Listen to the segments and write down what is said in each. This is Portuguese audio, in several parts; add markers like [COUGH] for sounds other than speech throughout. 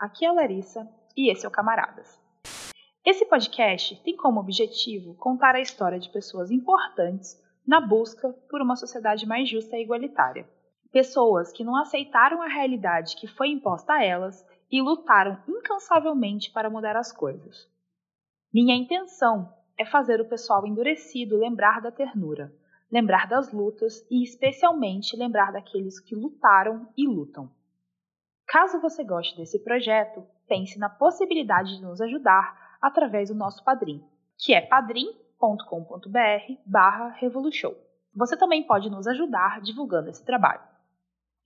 aqui é a Larissa e esse é o Camaradas. Esse podcast tem como objetivo contar a história de pessoas importantes na busca por uma sociedade mais justa e igualitária. Pessoas que não aceitaram a realidade que foi imposta a elas e lutaram incansavelmente para mudar as coisas. Minha intenção é fazer o pessoal endurecido lembrar da ternura, lembrar das lutas e, especialmente, lembrar daqueles que lutaram e lutam. Caso você goste desse projeto, pense na possibilidade de nos ajudar através do nosso Padrim, que é padrim.com.br barra Revolution. Você também pode nos ajudar divulgando esse trabalho.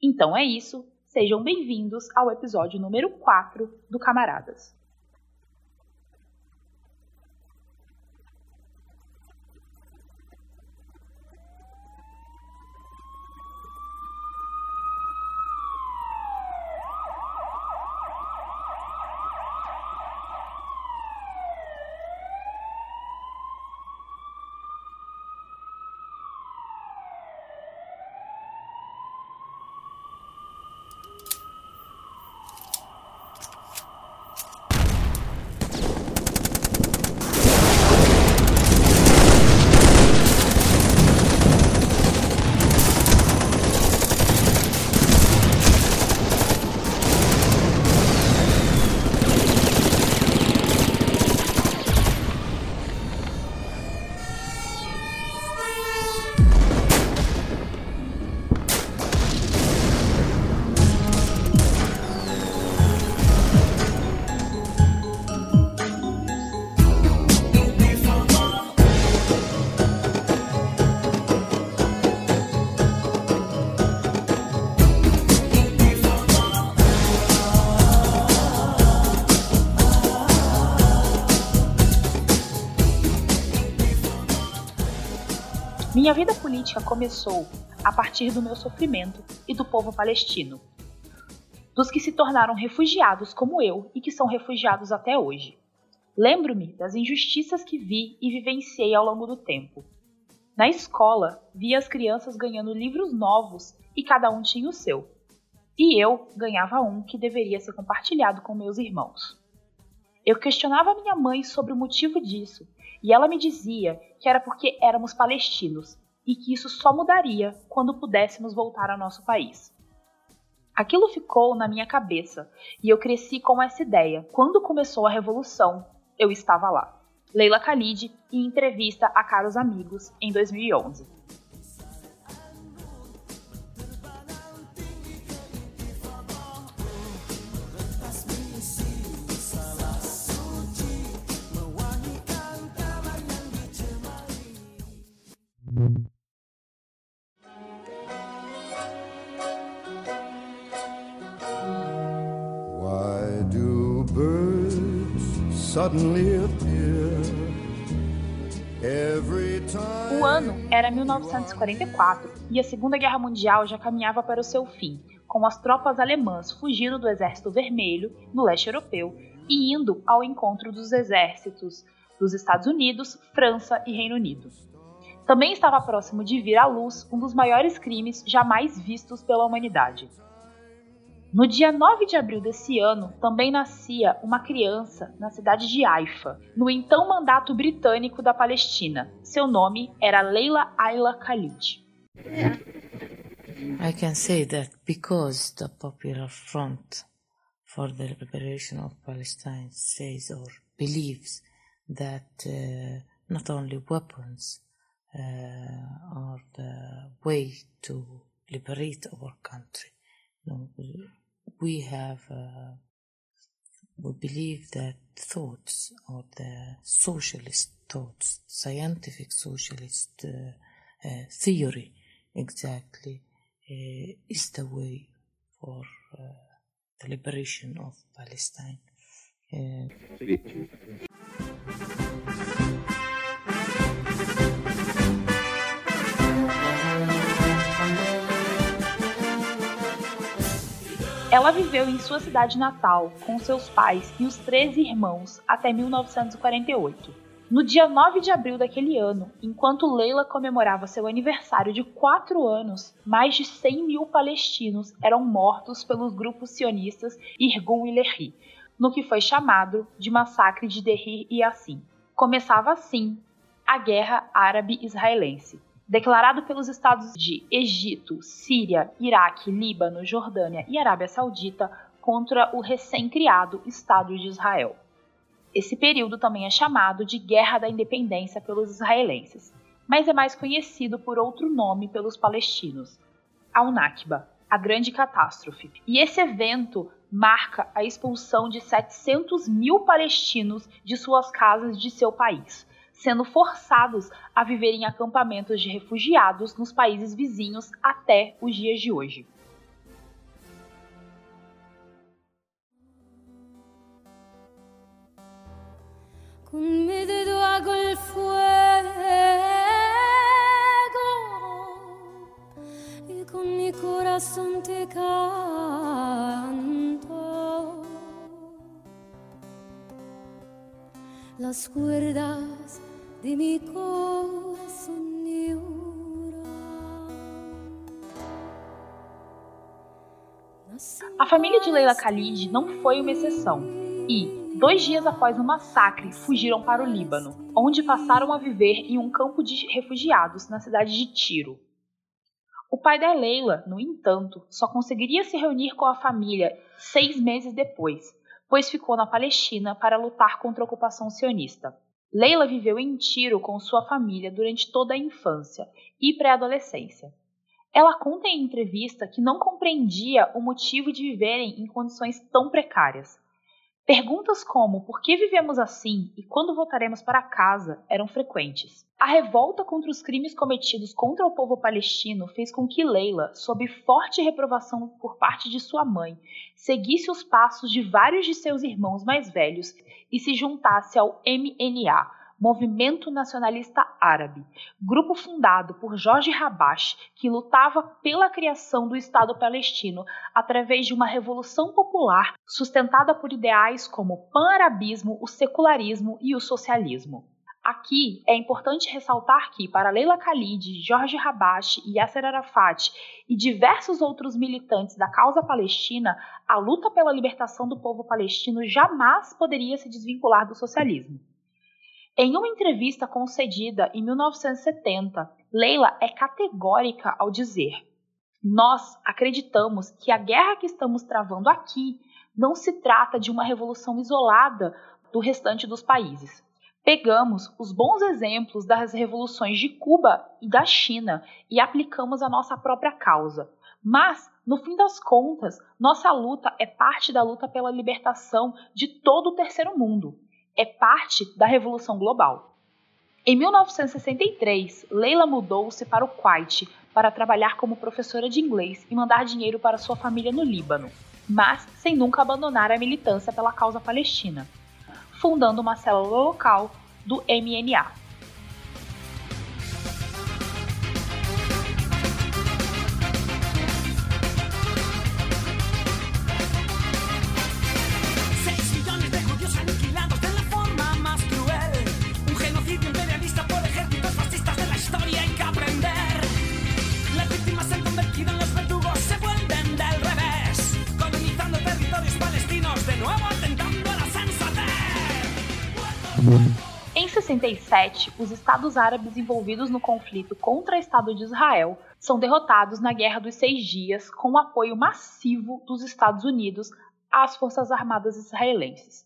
Então é isso, sejam bem-vindos ao episódio número 4 do Camaradas. Minha vida política começou a partir do meu sofrimento e do povo palestino, dos que se tornaram refugiados como eu e que são refugiados até hoje. Lembro-me das injustiças que vi e vivenciei ao longo do tempo. Na escola, vi as crianças ganhando livros novos e cada um tinha o seu. E eu ganhava um que deveria ser compartilhado com meus irmãos. Eu questionava minha mãe sobre o motivo disso e ela me dizia que era porque éramos palestinos e que isso só mudaria quando pudéssemos voltar ao nosso país. Aquilo ficou na minha cabeça e eu cresci com essa ideia. Quando começou a revolução, eu estava lá. Leila Khalid, em entrevista a caros amigos em 2011. O ano era 1944 e a Segunda Guerra Mundial já caminhava para o seu fim, com as tropas alemãs fugindo do Exército Vermelho no leste europeu e indo ao encontro dos exércitos dos Estados Unidos, França e Reino Unido. Também estava próximo de vir à luz um dos maiores crimes jamais vistos pela humanidade no dia 9 de abril desse ano, também nascia uma criança na cidade de Haifa, no então mandato britânico da Palestina. Seu nome era Leila Ayla Khalid. I can say that because the Popular Front for the Liberation of Palestine says or believes that uh, not only weapons uh, are the way to liberate our country, we have uh, we believe that thoughts or the socialist thoughts, scientific socialist uh, uh, theory, exactly, uh, is the way for uh, the liberation of Palestine. Ela viveu em sua cidade natal com seus pais e os 13 irmãos até 1948. No dia 9 de abril daquele ano, enquanto Leila comemorava seu aniversário de 4 anos, mais de 100 mil palestinos eram mortos pelos grupos sionistas Irgun e Lehi, no que foi chamado de Massacre de Deir e Yassin. Começava assim a Guerra Árabe-Israelense. Declarado pelos estados de Egito, Síria, Iraque, Líbano, Jordânia e Arábia Saudita contra o recém-criado Estado de Israel. Esse período também é chamado de Guerra da Independência pelos israelenses, mas é mais conhecido por outro nome pelos palestinos, Al-Nakba, a Grande Catástrofe. E esse evento marca a expulsão de 700 mil palestinos de suas casas de seu país, sendo forçados a viver em acampamentos de refugiados nos países vizinhos até os dias de hoje. Las cuerdas de mi corazón. A família de Leila Khalid não foi uma exceção e, Dois dias após o massacre, fugiram para o Líbano, onde passaram a viver em um campo de refugiados na cidade de Tiro. O pai da Leila, no entanto, só conseguiria se reunir com a família seis meses depois, pois ficou na Palestina para lutar contra a ocupação sionista. Leila viveu em Tiro com sua família durante toda a infância e pré-adolescência. Ela conta em entrevista que não compreendia o motivo de viverem em condições tão precárias, Perguntas como por que vivemos assim e quando voltaremos para casa eram frequentes. A revolta contra os crimes cometidos contra o povo palestino fez com que Leila, sob forte reprovação por parte de sua mãe, seguisse os passos de vários de seus irmãos mais velhos e se juntasse ao MNA, Movimento Nacionalista Árabe, grupo fundado por Jorge Habash, que lutava pela criação do Estado palestino através de uma revolução popular sustentada por ideais como o pan-arabismo, o secularismo e o socialismo. Aqui é importante ressaltar que, para Leila Khalid, Jorge Habash, Yasser Arafat e diversos outros militantes da causa palestina, a luta pela libertação do povo palestino jamais poderia se desvincular do socialismo. Em uma entrevista concedida em 1970, Leila é categórica ao dizer: Nós acreditamos que a guerra que estamos travando aqui não se trata de uma revolução isolada do restante dos países. Pegamos os bons exemplos das revoluções de Cuba e da China e aplicamos a nossa própria causa. Mas, no fim das contas, nossa luta é parte da luta pela libertação de todo o terceiro mundo é parte da Revolução Global. Em 1963, Leila mudou-se para o Kuwait para trabalhar como professora de inglês e mandar dinheiro para sua família no Líbano, mas sem nunca abandonar a militância pela causa palestina, fundando uma célula local do MNA. Em 67, os estados árabes envolvidos no conflito contra o Estado de Israel são derrotados na Guerra dos Seis Dias com o apoio massivo dos Estados Unidos às Forças Armadas israelenses.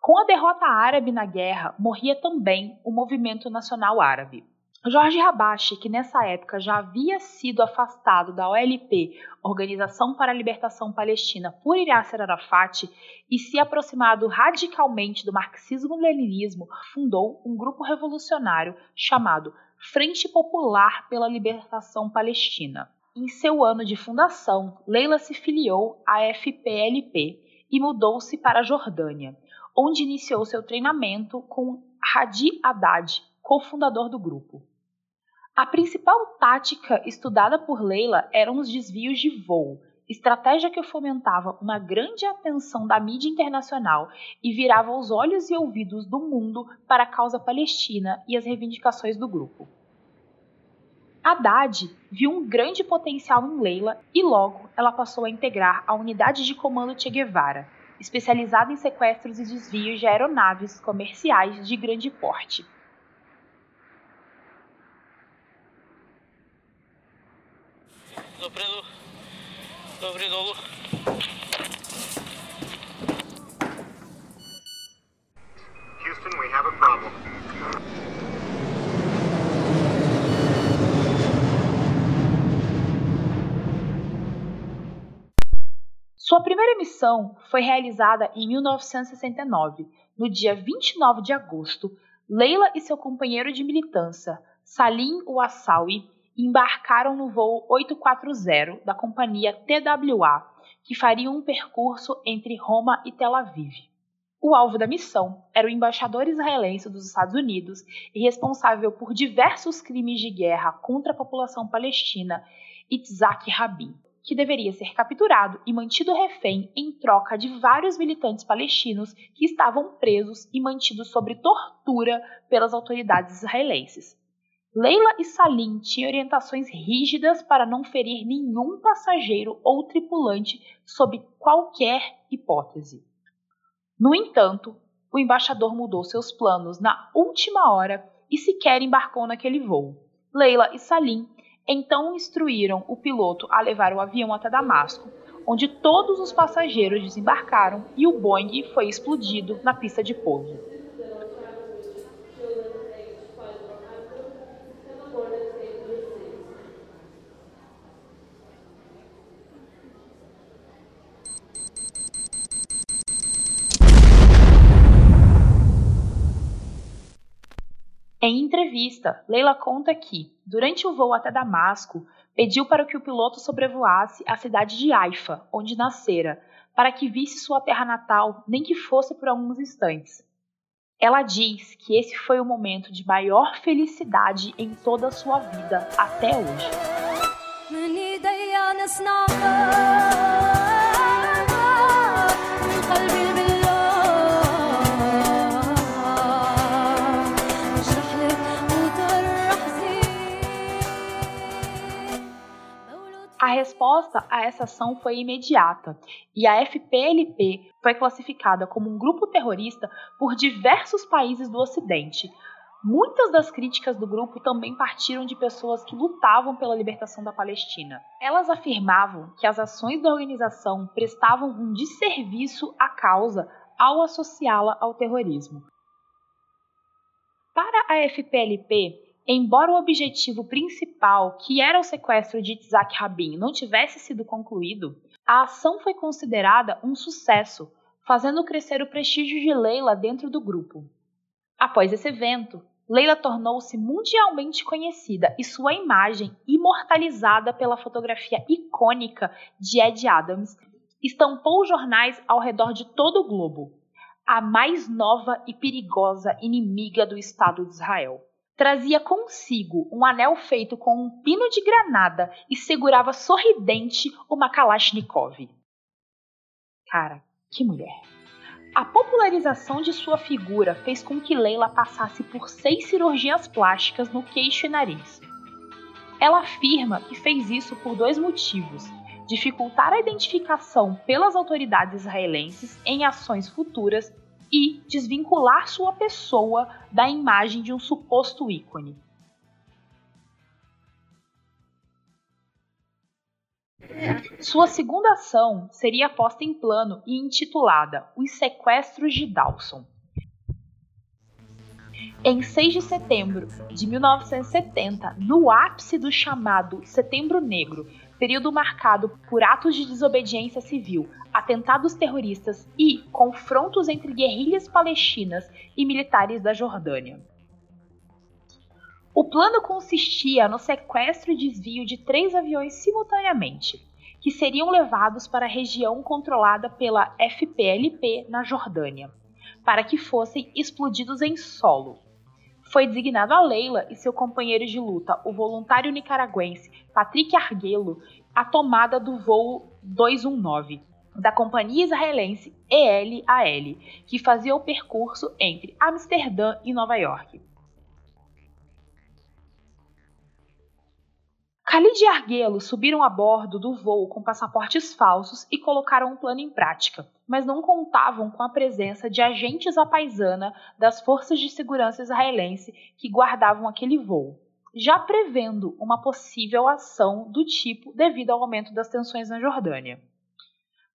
Com a derrota árabe na guerra, morria também o Movimento Nacional Árabe. Jorge Habashi, que nessa época já havia sido afastado da OLP, Organização para a Libertação Palestina, por Yasser Arafat e se aproximado radicalmente do marxismo-leninismo, fundou um grupo revolucionário chamado Frente Popular pela Libertação Palestina. Em seu ano de fundação, Leila se filiou à FPLP e mudou-se para a Jordânia, onde iniciou seu treinamento com Hadi Haddad, cofundador do grupo. A principal tática estudada por Leila eram os desvios de voo, estratégia que fomentava uma grande atenção da mídia internacional e virava os olhos e ouvidos do mundo para a causa palestina e as reivindicações do grupo. Haddad viu um grande potencial em Leila e logo ela passou a integrar a unidade de comando Che Guevara, especializada em sequestros e desvios de aeronaves comerciais de grande porte. Houston, we have a problem. Sua primeira missão foi realizada em 1969. No dia 29 de agosto, Leila e seu companheiro de militância, Salim Ouassawi, embarcaram no voo 840 da companhia TWA, que faria um percurso entre Roma e Tel Aviv. O alvo da missão era o embaixador israelense dos Estados Unidos e responsável por diversos crimes de guerra contra a população palestina, Itzhak Rabin, que deveria ser capturado e mantido refém em troca de vários militantes palestinos que estavam presos e mantidos sob tortura pelas autoridades israelenses. Leila e Salim tinham orientações rígidas para não ferir nenhum passageiro ou tripulante sob qualquer hipótese. No entanto, o embaixador mudou seus planos na última hora e sequer embarcou naquele voo. Leila e Salim então instruíram o piloto a levar o avião até Damasco, onde todos os passageiros desembarcaram e o Boeing foi explodido na pista de pouso. Em entrevista, Leila conta que, durante o voo até Damasco, pediu para que o piloto sobrevoasse a cidade de Haifa, onde nascera, para que visse sua terra natal, nem que fosse por alguns instantes. Ela diz que esse foi o momento de maior felicidade em toda a sua vida até hoje. Resposta a essa ação foi imediata e a FPLP foi classificada como um grupo terrorista por diversos países do Ocidente. Muitas das críticas do grupo também partiram de pessoas que lutavam pela libertação da Palestina. Elas afirmavam que as ações da organização prestavam um desserviço à causa ao associá-la ao terrorismo. Para a FPLP, Embora o objetivo principal, que era o sequestro de Isaac Rabin, não tivesse sido concluído, a ação foi considerada um sucesso, fazendo crescer o prestígio de Leila dentro do grupo. Após esse evento, Leila tornou-se mundialmente conhecida e sua imagem, imortalizada pela fotografia icônica de Ed Adams, estampou jornais ao redor de todo o globo. A mais nova e perigosa inimiga do Estado de Israel trazia consigo um anel feito com um pino de granada e segurava sorridente uma Kalashnikov. Cara, que mulher! A popularização de sua figura fez com que Leila passasse por seis cirurgias plásticas no queixo e nariz. Ela afirma que fez isso por dois motivos: dificultar a identificação pelas autoridades israelenses em ações futuras e desvincular sua pessoa da imagem de um suposto ícone. Sua segunda ação seria posta em plano e intitulada Os Sequestros de Dawson. Em 6 de setembro de 1970, no ápice do chamado Setembro Negro, período marcado por atos de desobediência civil, atentados terroristas e confrontos entre guerrilhas palestinas e militares da Jordânia. O plano consistia no sequestro e desvio de três aviões simultaneamente, que seriam levados para a região controlada pela FPLP na Jordânia, para que fossem explodidos em solo. Foi designado a Leila e seu companheiro de luta, o voluntário nicaragüense Patrick Arguello, a tomada do voo 219 da companhia israelense ELAL, que fazia o percurso entre Amsterdã e Nova York. Khalid e Arguello subiram a bordo do voo com passaportes falsos e colocaram um plano em prática, mas não contavam com a presença de agentes à paisana das forças de segurança israelense que guardavam aquele voo, já prevendo uma possível ação do tipo devido ao aumento das tensões na Jordânia.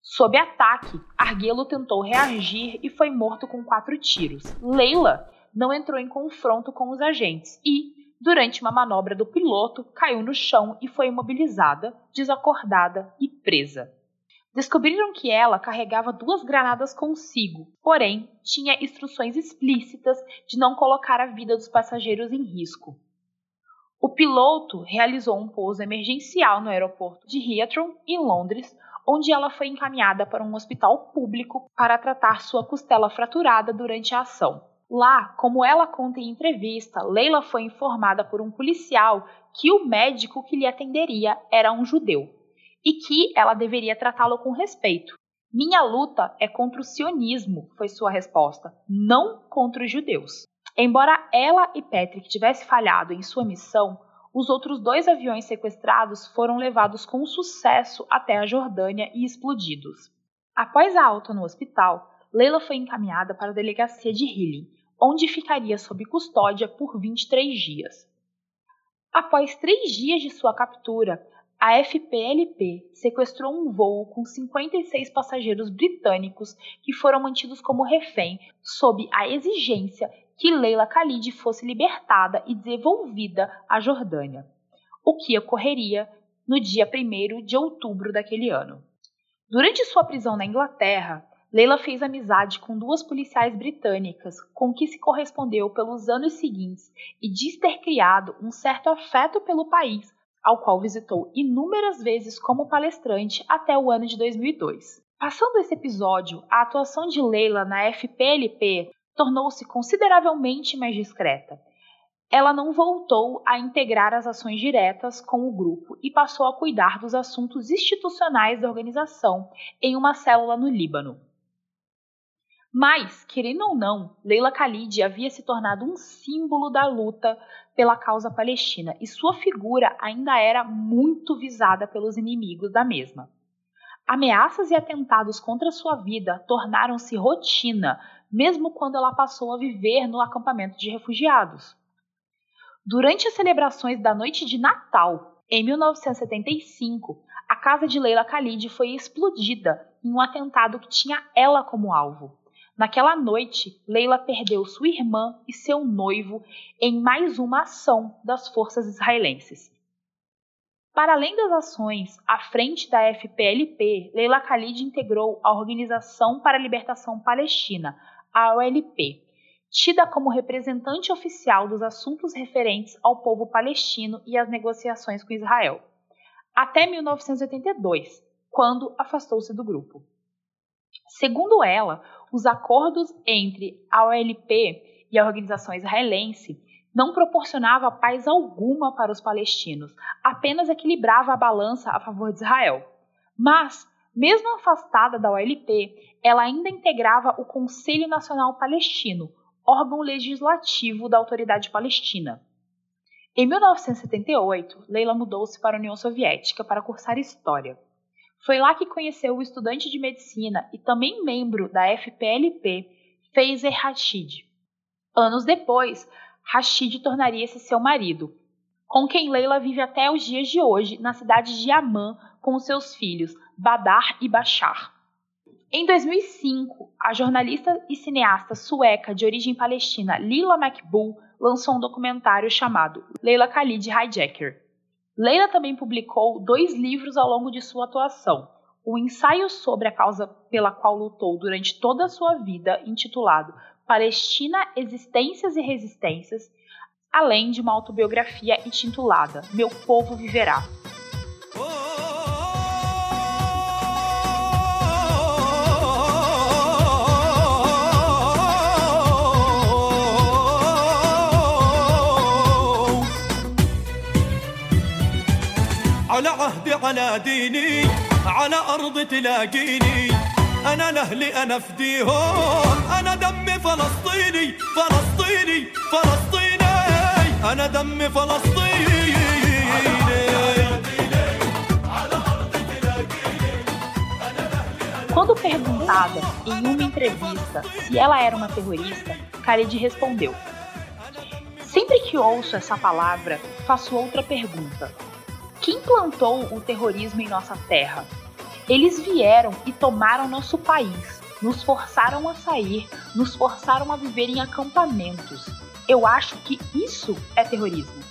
Sob ataque, Arguello tentou reagir e foi morto com quatro tiros. Leila não entrou em confronto com os agentes e, durante uma manobra do piloto, caiu no chão e foi imobilizada, desacordada e presa. Descobriram que ela carregava duas granadas consigo, porém tinha instruções explícitas de não colocar a vida dos passageiros em risco. O piloto realizou um pouso emergencial no aeroporto de Heathrow, em Londres, onde ela foi encaminhada para um hospital público para tratar sua costela fraturada durante a ação. Lá, como ela conta em entrevista, Leila foi informada por um policial que o médico que lhe atenderia era um judeu e que ela deveria tratá-lo com respeito. Minha luta é contra o sionismo, foi sua resposta, não contra os judeus. Embora ela e Patrick tivessem falhado em sua missão, os outros dois aviões sequestrados foram levados com sucesso até a Jordânia e explodidos. Após a alta no hospital, Leila foi encaminhada para a delegacia de Healing, onde ficaria sob custódia por 23 dias. Após três dias de sua captura, a FPLP sequestrou um voo com 56 passageiros britânicos que foram mantidos como refém sob a exigência que Leila Khalid fosse libertada e devolvida à Jordânia, o que ocorreria no dia 1 de outubro daquele ano. Durante sua prisão na Inglaterra, Leila fez amizade com duas policiais britânicas, com que se correspondeu pelos anos seguintes e diz ter criado um certo afeto pelo país, ao qual visitou inúmeras vezes como palestrante até o ano de 2002. Passando esse episódio, a atuação de Leila na FPLP tornou-se consideravelmente mais discreta. Ela não voltou a integrar as ações diretas com o grupo e passou a cuidar dos assuntos institucionais da organização em uma célula no Líbano. Mas, querendo ou não, Leila Khalid havia se tornado um símbolo da luta pela causa palestina e sua figura ainda era muito visada pelos inimigos da mesma. Ameaças e atentados contra sua vida tornaram-se rotina, mesmo quando ela passou a viver no acampamento de refugiados. Durante as celebrações da noite de Natal, em 1975, a casa de Leila Khalid foi explodida em um atentado que tinha ela como alvo. Naquela noite, Leila perdeu sua irmã e seu noivo em mais uma ação das forças israelenses. Para além das ações à frente da FPLP, Leila Khalid integrou a Organização para a Libertação Palestina, a OLP, tida como representante oficial dos assuntos referentes ao povo palestino e às negociações com Israel, até 1982, quando afastou-se do grupo. Segundo ela, os acordos entre a OLP e a organização israelense não proporcionava paz alguma para os palestinos, apenas equilibrava a balança a favor de Israel. Mas, mesmo afastada da OLP, ela ainda integrava o Conselho Nacional Palestino, órgão legislativo da Autoridade Palestina. Em 1978, Leila mudou-se para a União Soviética para cursar História. Foi lá que conheceu o estudante de medicina e também membro da FPLP, Feizer Rashid. Anos depois, Rashid tornaria-se seu marido, com quem Leila vive até os dias de hoje na cidade de Amman com seus filhos, Badar e Bashar. Em 2005, a jornalista e cineasta sueca de origem palestina Lila McBull lançou um documentário chamado Leila Khalid Hijacker, Leila também publicou dois livros ao longo de sua atuação. O ensaio sobre a causa pela qual lutou durante toda a sua vida, intitulado Palestina, Existências e Resistências, além de uma autobiografia intitulada Meu Povo Viverá. على عهدي على ديني على أرض تلاقيني أنا لأهلي أنا فديهم أنا دمي فلسطيني فلسطيني فلسطيني أنا دمي فلسطيني Quando perguntada em uma entrevista se ela era uma terrorista, Khalid respondeu: Sempre que ouço essa palavra, faço outra pergunta. Quem plantou o terrorismo em nossa terra? Eles vieram e tomaram nosso país, nos forçaram a sair, nos forçaram a viver em acampamentos. Eu acho que isso é terrorismo.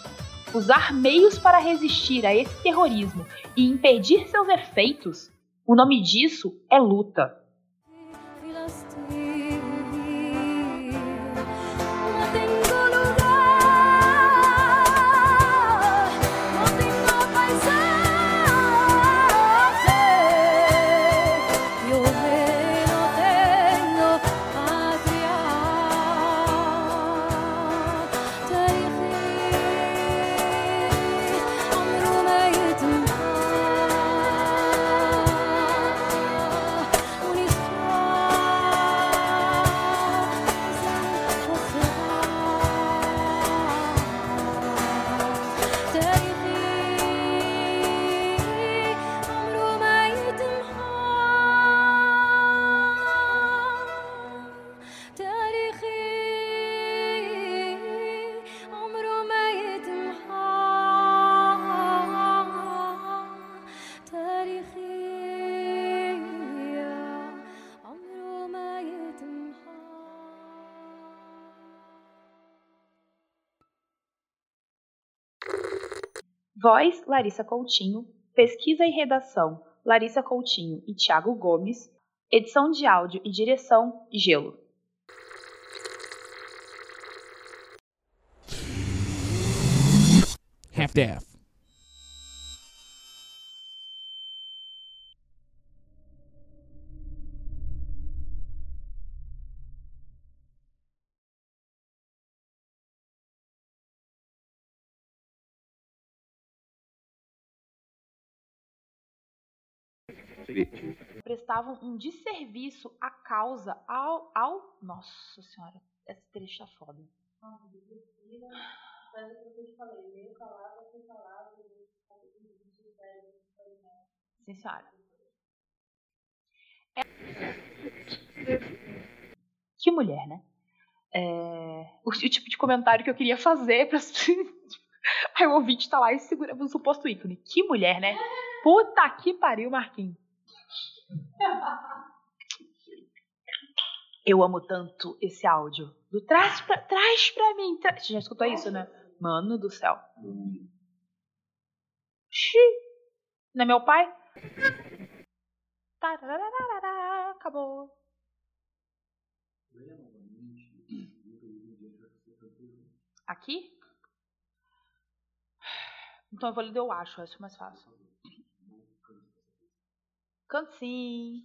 Usar meios para resistir a esse terrorismo e impedir seus efeitos o nome disso é luta. Voz, Larissa Coutinho. Pesquisa e redação, Larissa Coutinho e Tiago Gomes. Edição de áudio e direção, Gelo. Half-Death. Prestavam um desserviço à causa ao. ao... Nossa senhora, esse trecho tá foda. Sim, senhora. É... Que mulher, né? É... O, o, tipo de comentário que eu queria fazer pra. [LAUGHS] Aí o ouvinte tá lá e segura o suposto ícone. Que mulher, né? Puta que pariu, Marquinhos. Eu amo tanto esse áudio. Do traz pra, traz pra mim. Tra... Você já escutou isso, né? Mano do céu. Xiii. Não é meu pai? Acabou. Aqui? Então eu vou ler eu acho, acho mais fácil. Canto sim.